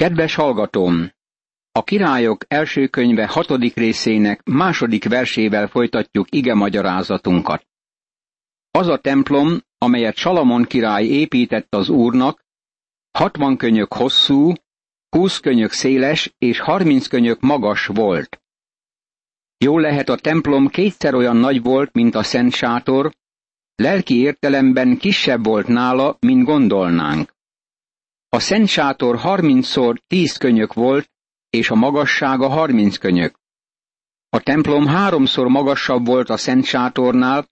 Kedves hallgatóm! A királyok első könyve hatodik részének második versével folytatjuk ige magyarázatunkat. Az a templom, amelyet Salamon király épített az Úrnak, hatvan könyök hosszú, húsz könyök széles és harminc könyök magas volt. Jól lehet a templom kétszer olyan nagy volt, mint a Szent Sátor, lelki értelemben kisebb volt nála, mint gondolnánk. A Szent Sátor harmincszor tíz könyök volt, és a magassága harminc könyök. A templom háromszor magasabb volt a Szent Sátornál,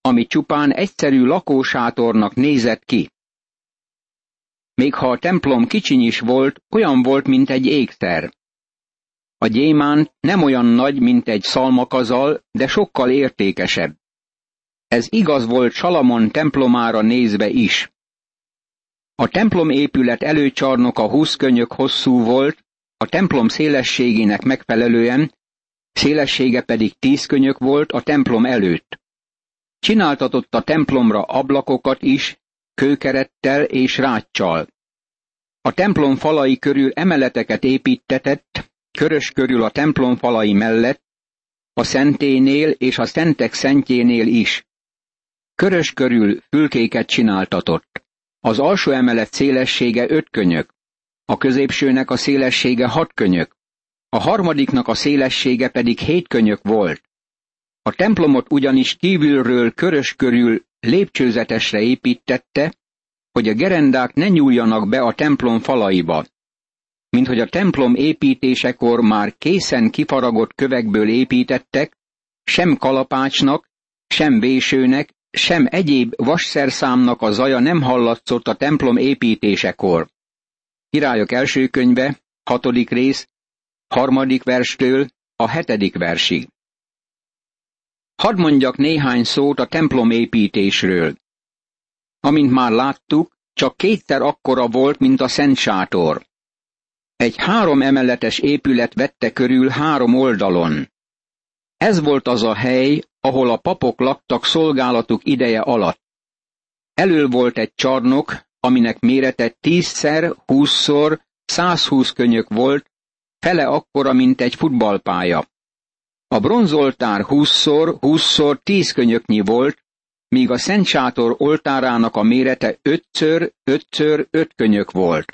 ami csupán egyszerű lakósátornak nézett ki. Még ha a templom kicsiny is volt, olyan volt, mint egy ékszer. A gyémánt nem olyan nagy, mint egy szalmakazal, de sokkal értékesebb. Ez igaz volt Salamon templomára nézve is. A templom épület előcsarnoka húsz könyök hosszú volt, a templom szélességének megfelelően, szélessége pedig tíz könyök volt a templom előtt. Csináltatott a templomra ablakokat is, kőkerettel és ráccsal. A templom falai körül emeleteket építetett, körös körül a templom falai mellett, a szenténél és a szentek szentjénél is. Körös körül fülkéket csináltatott. Az alsó emelet szélessége öt könyök, a középsőnek a szélessége hat könyök, a harmadiknak a szélessége pedig hét könyök volt. A templomot ugyanis kívülről körös körül lépcsőzetesre építette, hogy a gerendák ne nyúljanak be a templom falaiba. Mint hogy a templom építésekor már készen kifaragott kövekből építettek, sem kalapácsnak, sem vésőnek, sem egyéb vasszerszámnak a zaja nem hallatszott a templom építésekor. Királyok első könyve, hatodik rész, harmadik verstől a hetedik versig. Hadd mondjak néhány szót a templom építésről. Amint már láttuk, csak kétszer akkora volt, mint a Szent Sátor. Egy három emeletes épület vette körül három oldalon. Ez volt az a hely, ahol a papok laktak szolgálatuk ideje alatt. Elől volt egy csarnok, aminek mérete tízszer, húszszor, százhúsz könyök volt, fele akkora, mint egy futballpálya. A bronzoltár húszszor, húszszor tíz könyöknyi volt, míg a Szent Sátor oltárának a mérete ötször, ötször öt könyök volt.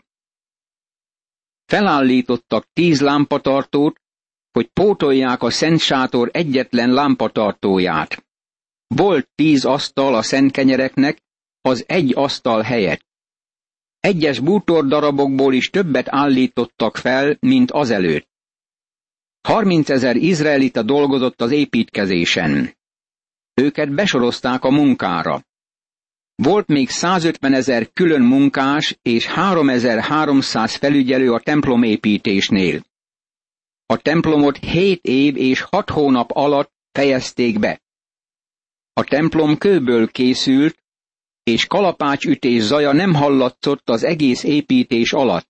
Felállítottak tíz lámpatartót, hogy pótolják a Szent Sátor egyetlen lámpatartóját. Volt tíz asztal a szent kenyereknek, az egy asztal helyett. Egyes bútordarabokból is többet állítottak fel, mint azelőtt. Harminc ezer izraelita dolgozott az építkezésen. Őket besorozták a munkára. Volt még 150 ezer külön munkás és 3300 felügyelő a templomépítésnél. A templomot hét év és hat hónap alatt fejezték be. A templom kőből készült, és kalapácsütés zaja nem hallatszott az egész építés alatt.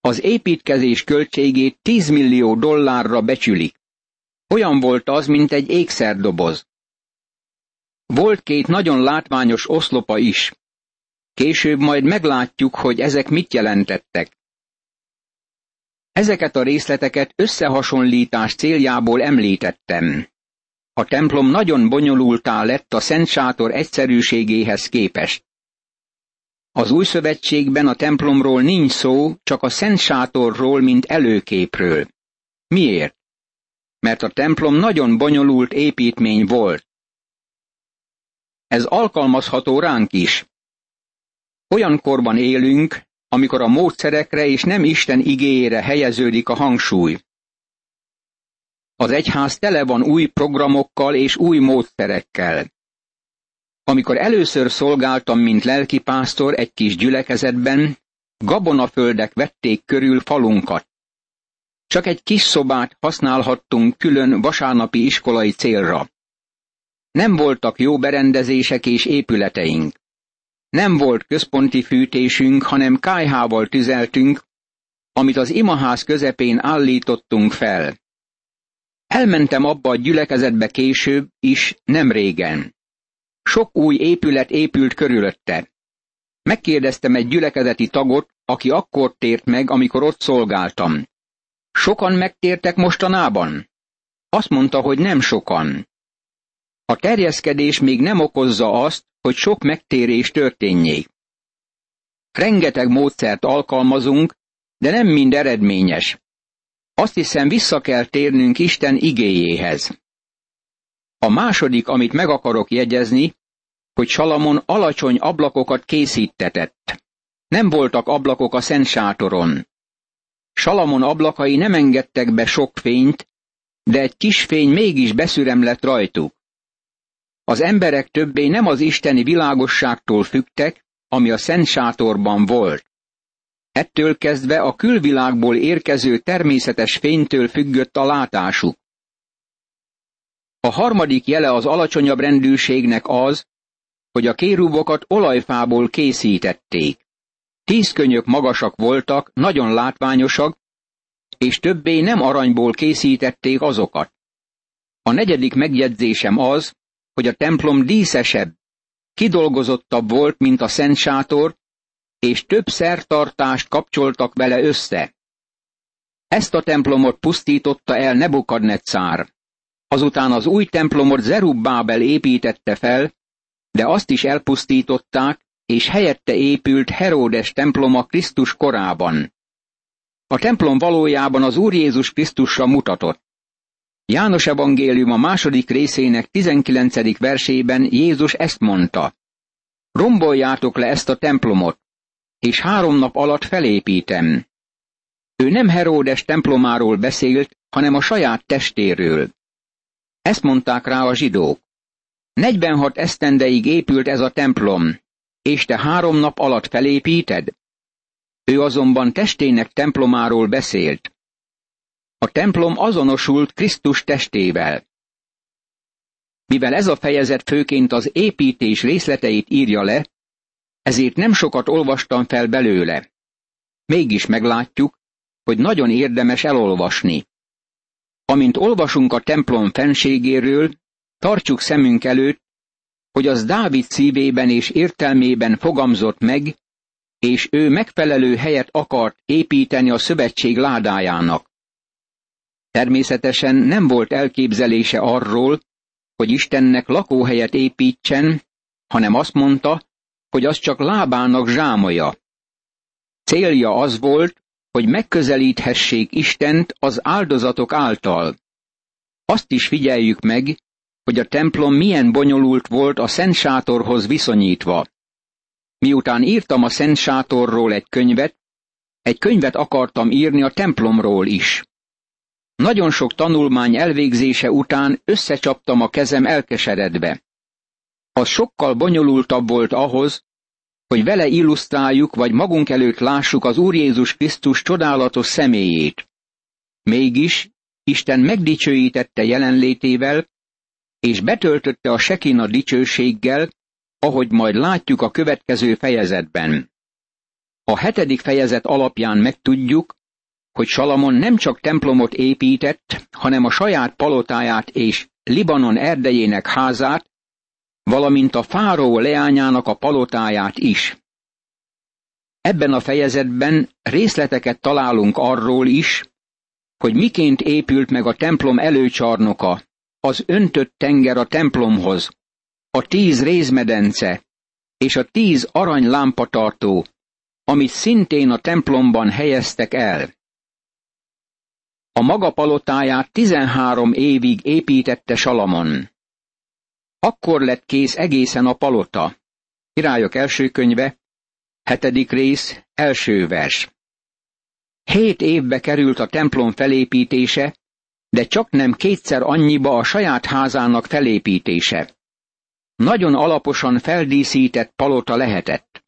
Az építkezés költségét 10 millió dollárra becsülik. Olyan volt az, mint egy ékszerdoboz. Volt két nagyon látványos oszlopa is. Később majd meglátjuk, hogy ezek mit jelentettek. Ezeket a részleteket összehasonlítás céljából említettem. A templom nagyon bonyolultá lett a Szent Sátor egyszerűségéhez képest. Az új szövetségben a templomról nincs szó, csak a Szent Sátorról, mint előképről. Miért? Mert a templom nagyon bonyolult építmény volt. Ez alkalmazható ránk is. Olyan korban élünk, amikor a módszerekre és nem Isten igéjére helyeződik a hangsúly. Az egyház tele van új programokkal és új módszerekkel. Amikor először szolgáltam, mint lelkipásztor egy kis gyülekezetben, gabonaföldek vették körül falunkat. Csak egy kis szobát használhattunk külön vasárnapi iskolai célra. Nem voltak jó berendezések és épületeink. Nem volt központi fűtésünk, hanem kájhával tüzeltünk, amit az imaház közepén állítottunk fel. Elmentem abba a gyülekezetbe később is, nem régen. Sok új épület épült körülötte. Megkérdeztem egy gyülekezeti tagot, aki akkor tért meg, amikor ott szolgáltam. Sokan megtértek mostanában? Azt mondta, hogy nem sokan. A terjeszkedés még nem okozza azt, hogy sok megtérés történjék. Rengeteg módszert alkalmazunk, de nem mind eredményes. Azt hiszem vissza kell térnünk Isten igéjéhez. A második, amit meg akarok jegyezni, hogy Salamon alacsony ablakokat készítetett. Nem voltak ablakok a szent sátoron. Salamon ablakai nem engedtek be sok fényt, de egy kis fény mégis beszürem lett rajtuk. Az emberek többé nem az isteni világosságtól fügtek, ami a szent sátorban volt. Ettől kezdve a külvilágból érkező természetes fénytől függött a látásuk. A harmadik jele az alacsonyabb rendűségnek az, hogy a kérubokat olajfából készítették. Tíz könyök magasak voltak, nagyon látványosak, és többé nem aranyból készítették azokat. A negyedik megjegyzésem az, hogy a templom díszesebb, kidolgozottabb volt, mint a szent sátor, és több szertartást kapcsoltak vele össze. Ezt a templomot pusztította el Nebukadnetszár. Azután az új templomot Zerubbábel építette fel, de azt is elpusztították, és helyette épült Heródes temploma Krisztus korában. A templom valójában az Úr Jézus Krisztusra mutatott. János evangélium a második részének 19. versében Jézus ezt mondta. Romboljátok le ezt a templomot, és három nap alatt felépítem. Ő nem Heródes templomáról beszélt, hanem a saját testéről. Ezt mondták rá a zsidók. 46 esztendeig épült ez a templom, és te három nap alatt felépíted? Ő azonban testének templomáról beszélt. A templom azonosult Krisztus testével. Mivel ez a fejezet főként az építés részleteit írja le, ezért nem sokat olvastam fel belőle. Mégis meglátjuk, hogy nagyon érdemes elolvasni. Amint olvasunk a templom fenségéről, tartsuk szemünk előtt, hogy az Dávid szívében és értelmében fogamzott meg, és ő megfelelő helyet akart építeni a szövetség ládájának. Természetesen nem volt elképzelése arról, hogy Istennek lakóhelyet építsen, hanem azt mondta, hogy az csak lábának zsámoja. Célja az volt, hogy megközelíthessék Istent az áldozatok által. Azt is figyeljük meg, hogy a templom milyen bonyolult volt a Szent Sátorhoz viszonyítva. Miután írtam a Szent Sátorról egy könyvet, egy könyvet akartam írni a templomról is. Nagyon sok tanulmány elvégzése után összecsaptam a kezem elkeseredve. Az sokkal bonyolultabb volt ahhoz, hogy vele illusztráljuk, vagy magunk előtt lássuk az Úr Jézus Krisztus csodálatos személyét. Mégis Isten megdicsőítette jelenlétével, és betöltötte a Sekina dicsőséggel, ahogy majd látjuk a következő fejezetben. A hetedik fejezet alapján megtudjuk, hogy Salamon nem csak templomot épített, hanem a saját palotáját és Libanon erdejének házát, valamint a fáró leányának a palotáját is. Ebben a fejezetben részleteket találunk arról is, hogy miként épült meg a templom előcsarnoka, az öntött tenger a templomhoz, a tíz rézmedence és a tíz arany lámpatartó, amit szintén a templomban helyeztek el. A maga palotáját tizenhárom évig építette Salamon. Akkor lett kész egészen a palota. Királyok első könyve, hetedik rész, első vers. Hét évbe került a templom felépítése, de csak nem kétszer annyiba a saját házának felépítése. Nagyon alaposan feldíszített palota lehetett.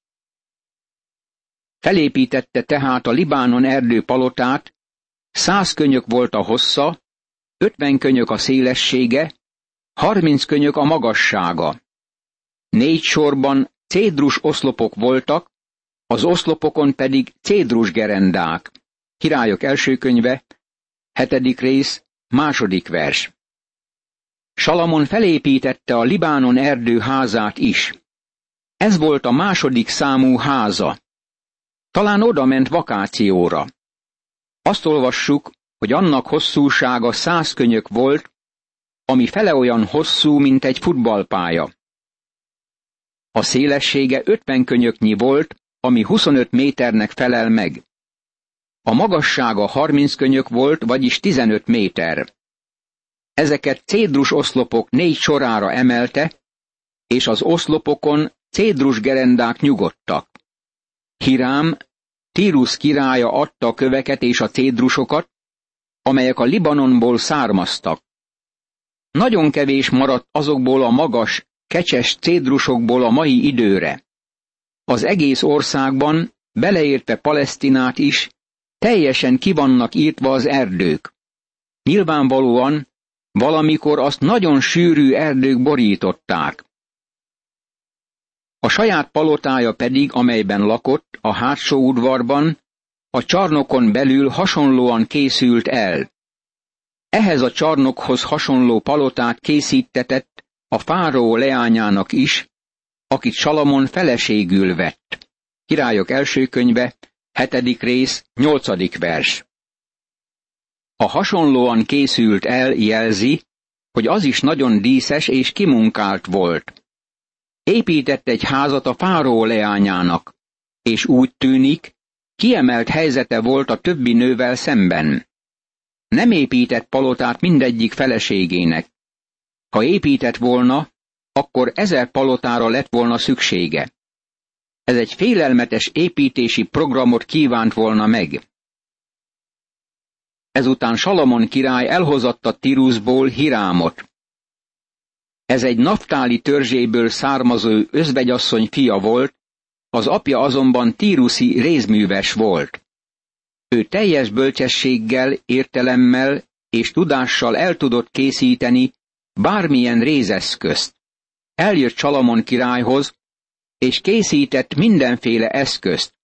Felépítette tehát a Libánon erdő palotát, száz könyök volt a hossza, ötven könyök a szélessége, harminc könyök a magassága. Négy sorban cédrus oszlopok voltak, az oszlopokon pedig cédrus gerendák. Királyok első könyve, hetedik rész, második vers. Salamon felépítette a Libánon erdő házát is. Ez volt a második számú háza. Talán oda ment vakációra. Azt olvassuk, hogy annak hosszúsága száz könyök volt, ami fele olyan hosszú, mint egy futballpálya. A szélessége 50 könyöknyi volt, ami 25 méternek felel meg. A magassága 30 könyök volt, vagyis 15 méter. Ezeket cédrus oszlopok négy sorára emelte, és az oszlopokon cédrus gerendák nyugodtak. Hirám, Tírus királya adta a köveket és a cédrusokat, amelyek a Libanonból származtak. Nagyon kevés maradt azokból a magas, kecses cédrusokból a mai időre. Az egész országban, beleértve Palesztinát is, teljesen kivannak írtva az erdők. Nyilvánvalóan valamikor azt nagyon sűrű erdők borították. A saját palotája pedig, amelyben lakott, a hátsó udvarban, a csarnokon belül hasonlóan készült el. Ehhez a csarnokhoz hasonló palotát készítetett a fáró leányának is, akit Salamon feleségül vett. Királyok első könyve, hetedik rész, nyolcadik vers. A hasonlóan készült el jelzi, hogy az is nagyon díszes és kimunkált volt. Épített egy házat a fáró leányának, és úgy tűnik, kiemelt helyzete volt a többi nővel szemben. Nem épített palotát mindegyik feleségének. Ha épített volna, akkor ezer palotára lett volna szüksége. Ez egy félelmetes építési programot kívánt volna meg. Ezután Salamon király elhozatta Tiruszból Hirámot. Ez egy naptáli törzséből származó özvegyasszony fia volt, az apja azonban tíruszi rézműves volt. Ő teljes bölcsességgel, értelemmel és tudással el tudott készíteni bármilyen rézeszközt. Eljött Salamon királyhoz, és készített mindenféle eszközt.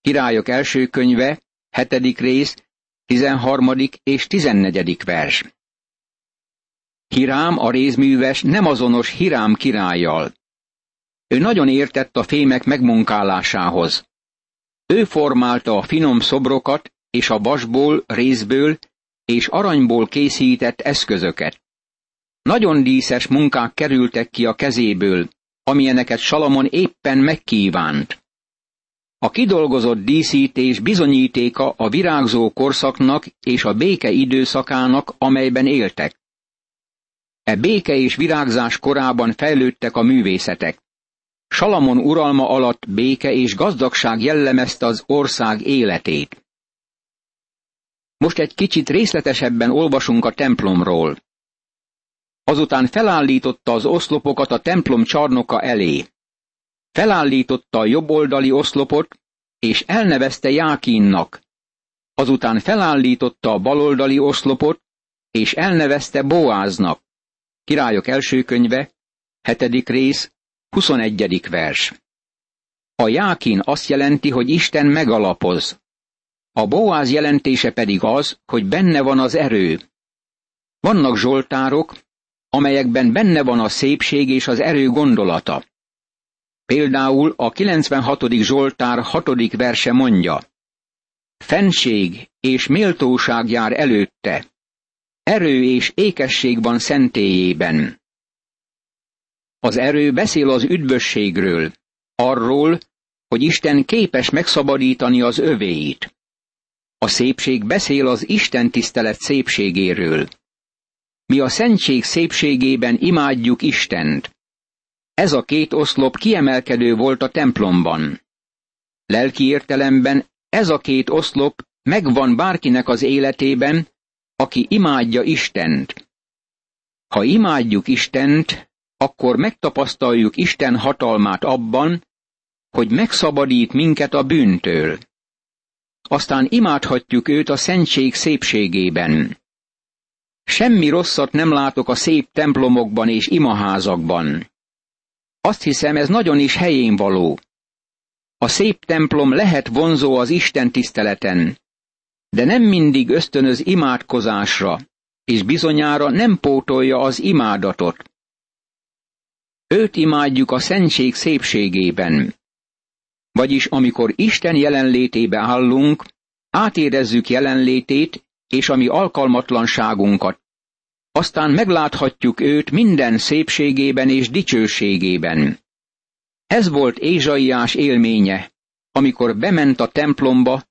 Királyok első könyve, hetedik rész, tizenharmadik és tizennegyedik vers. Hirám a rézműves nem azonos Hirám királlyal. Ő nagyon értett a fémek megmunkálásához. Ő formálta a finom szobrokat és a vasból, rézből és aranyból készített eszközöket. Nagyon díszes munkák kerültek ki a kezéből, amilyeneket Salamon éppen megkívánt. A kidolgozott díszítés bizonyítéka a virágzó korszaknak és a béke időszakának, amelyben éltek. E béke és virágzás korában fejlődtek a művészetek. Salamon uralma alatt béke és gazdagság jellemezte az ország életét. Most egy kicsit részletesebben olvasunk a templomról. Azután felállította az oszlopokat a templom csarnoka elé. Felállította a jobboldali oszlopot, és elnevezte Jákinnak. Azután felállította a baloldali oszlopot, és elnevezte Boáznak. Királyok első könyve, hetedik rész, 21. vers. A Jákin azt jelenti, hogy Isten megalapoz. A Boáz jelentése pedig az, hogy benne van az erő. Vannak zsoltárok, amelyekben benne van a szépség és az erő gondolata. Például a 96. Zsoltár 6. verse mondja, Fenség és méltóság jár előtte, erő és ékesség van szentélyében. Az erő beszél az üdvösségről, arról, hogy Isten képes megszabadítani az övéit. A szépség beszél az Isten tisztelet szépségéről. Mi a szentség szépségében imádjuk Istent. Ez a két oszlop kiemelkedő volt a templomban. Lelki értelemben ez a két oszlop megvan bárkinek az életében, aki imádja Istent. Ha imádjuk Istent, akkor megtapasztaljuk Isten hatalmát abban, hogy megszabadít minket a bűntől. Aztán imádhatjuk őt a szentség szépségében. Semmi rosszat nem látok a szép templomokban és imaházakban. Azt hiszem, ez nagyon is helyén való. A szép templom lehet vonzó az Isten tiszteleten, de nem mindig ösztönöz imádkozásra, és bizonyára nem pótolja az imádatot. Őt imádjuk a szentség szépségében. Vagyis amikor Isten jelenlétébe állunk, átérezzük jelenlétét és a mi alkalmatlanságunkat. Aztán megláthatjuk őt minden szépségében és dicsőségében. Ez volt Ézsaiás élménye, amikor bement a templomba,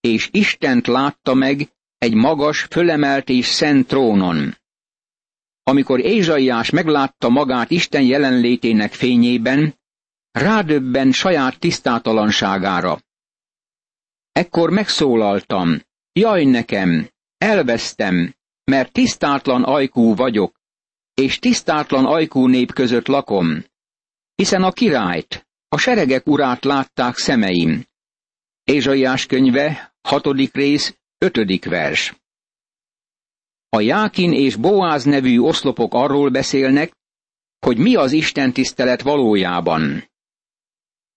és Istent látta meg egy magas, fölemelt és szent trónon. Amikor Ézsaiás meglátta magát Isten jelenlétének fényében, rádöbben saját tisztátalanságára. Ekkor megszólaltam, jaj nekem, elvesztem, mert tisztátlan ajkú vagyok, és tisztátlan ajkú nép között lakom, hiszen a királyt, a seregek urát látták szemeim. Ézsaiás könyve, hatodik rész, ötödik vers. A Jákin és Boáz nevű oszlopok arról beszélnek, hogy mi az Isten tisztelet valójában.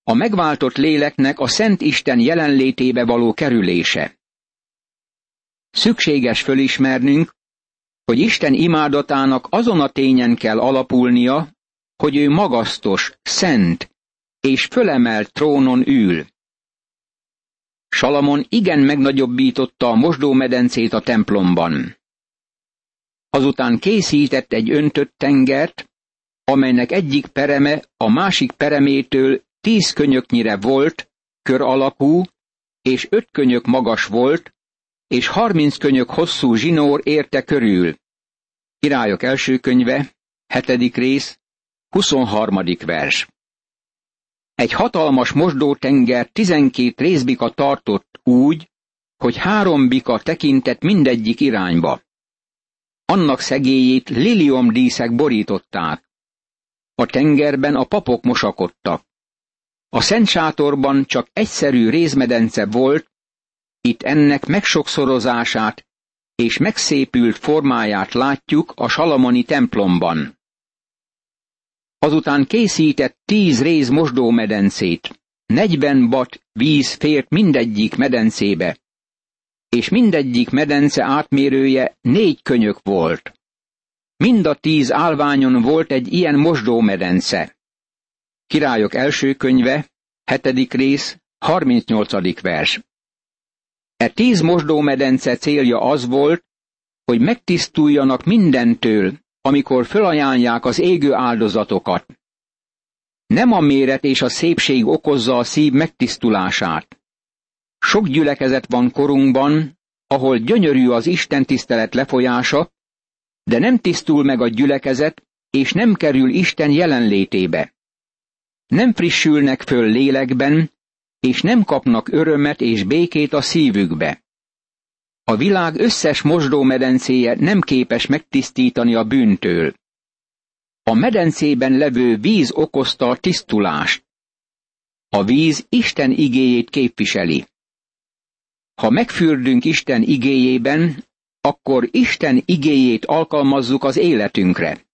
A megváltott léleknek a Szent Isten jelenlétébe való kerülése. Szükséges fölismernünk, hogy Isten imádatának azon a tényen kell alapulnia, hogy ő magasztos, szent és fölemelt trónon ül. Salamon igen megnagyobbította a mosdómedencét a templomban. Azután készített egy öntött tengert, amelynek egyik pereme a másik peremétől tíz könyöknyire volt, kör alakú, és öt könyök magas volt, és harminc könyök hosszú zsinór érte körül. Királyok első könyve, hetedik rész, 23. vers. Egy hatalmas mosdótenger tizenkét részbika tartott úgy, hogy három bika tekintett mindegyik irányba. Annak szegélyét liliomdíszek borították. A tengerben a papok mosakodtak. A szent sátorban csak egyszerű rézmedence volt, itt ennek megsokszorozását és megszépült formáját látjuk a Salamoni templomban. Azután készített tíz réz mosdómedencét, negyven bat víz fért mindegyik medencébe, és mindegyik medence átmérője négy könyök volt. Mind a tíz álványon volt egy ilyen mosdómedence. Királyok első könyve, hetedik rész, 38. vers. E tíz mosdómedence célja az volt, hogy megtisztuljanak mindentől, amikor fölajánlják az égő áldozatokat. Nem a méret és a szépség okozza a szív megtisztulását. Sok gyülekezet van korunkban, ahol gyönyörű az Isten tisztelet lefolyása, de nem tisztul meg a gyülekezet, és nem kerül Isten jelenlétébe. Nem frissülnek föl lélekben, és nem kapnak örömet és békét a szívükbe. A világ összes mosdómedencéje nem képes megtisztítani a bűntől. A medencében levő víz okozta a tisztulást. A víz Isten igéjét képviseli. Ha megfürdünk Isten igéjében, akkor Isten igéjét alkalmazzuk az életünkre.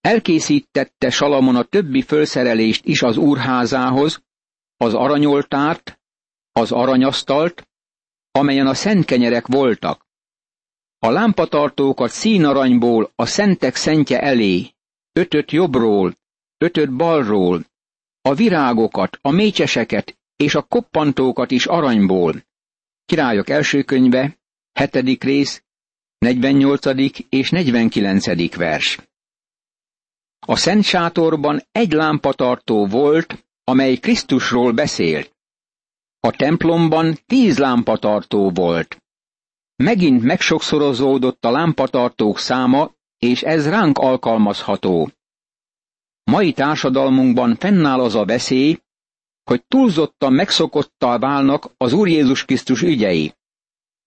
Elkészítette Salamon a többi fölszerelést is az úrházához, az aranyoltárt, az aranyasztalt, amelyen a szent kenyerek voltak. A lámpatartókat színaranyból a szentek szentje elé, ötöt jobbról, ötöt balról, a virágokat, a mécseseket és a koppantókat is aranyból. Királyok első könyve, hetedik rész, 48. és 49. vers. A szent sátorban egy lámpatartó volt, amely Krisztusról beszélt. A templomban tíz lámpatartó volt. Megint megsokszorozódott a lámpatartók száma, és ez ránk alkalmazható. Mai társadalmunkban fennáll az a veszély, hogy túlzottan megszokottal válnak az Úr Jézus Krisztus ügyei.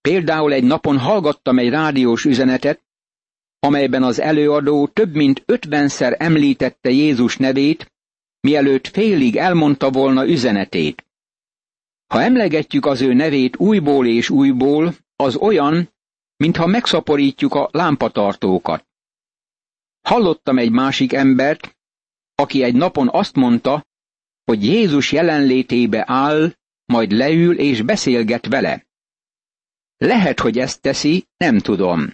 Például egy napon hallgattam egy rádiós üzenetet, amelyben az előadó több mint ötvenszer említette Jézus nevét, mielőtt félig elmondta volna üzenetét. Ha emlegetjük az ő nevét újból és újból, az olyan, mintha megszaporítjuk a lámpatartókat. Hallottam egy másik embert, aki egy napon azt mondta, hogy Jézus jelenlétébe áll, majd leül és beszélget vele. Lehet, hogy ezt teszi, nem tudom.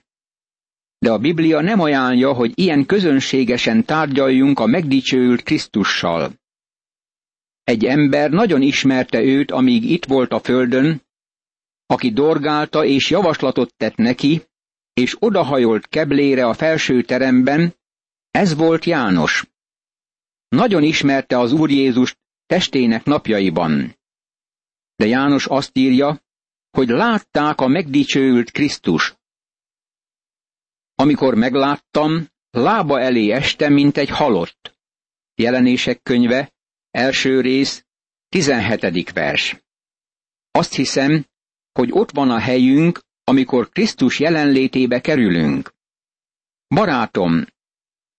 De a Biblia nem ajánlja, hogy ilyen közönségesen tárgyaljunk a megdicsőült Krisztussal. Egy ember nagyon ismerte őt, amíg itt volt a földön, aki dorgálta és javaslatot tett neki, és odahajolt keblére a felső teremben, ez volt János. Nagyon ismerte az Úr Jézust testének napjaiban. De János azt írja, hogy látták a megdicsőült Krisztus. Amikor megláttam, lába elé este, mint egy halott. Jelenések könyve, első rész, 17. vers. Azt hiszem, hogy ott van a helyünk, amikor Krisztus jelenlétébe kerülünk. Barátom,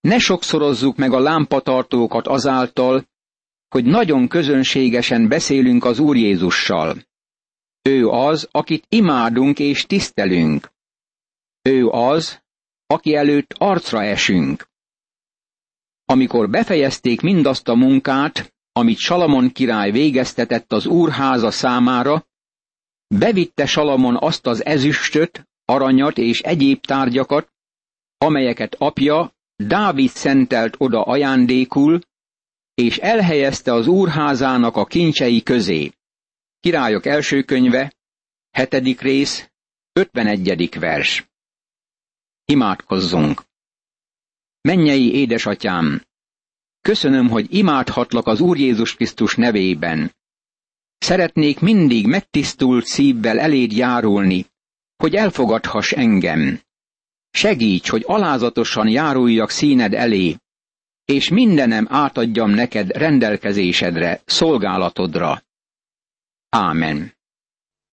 ne sokszorozzuk meg a lámpatartókat azáltal, hogy nagyon közönségesen beszélünk az Úr Jézussal. Ő az, akit imádunk és tisztelünk. Ő az, aki előtt arcra esünk. Amikor befejezték mindazt a munkát, amit Salamon király végeztetett az úrháza számára, bevitte Salamon azt az ezüstöt, aranyat és egyéb tárgyakat, amelyeket apja Dávid szentelt oda ajándékul, és elhelyezte az úrházának a kincsei közé. Királyok első könyve, hetedik rész, 51. vers. Imádkozzunk! Mennyei édesatyám! Köszönöm, hogy imádhatlak az Úr Jézus Krisztus nevében. Szeretnék mindig megtisztult szívvel eléd járulni, hogy elfogadhass engem. Segíts, hogy alázatosan járuljak színed elé, és mindenem átadjam neked rendelkezésedre, szolgálatodra. Ámen.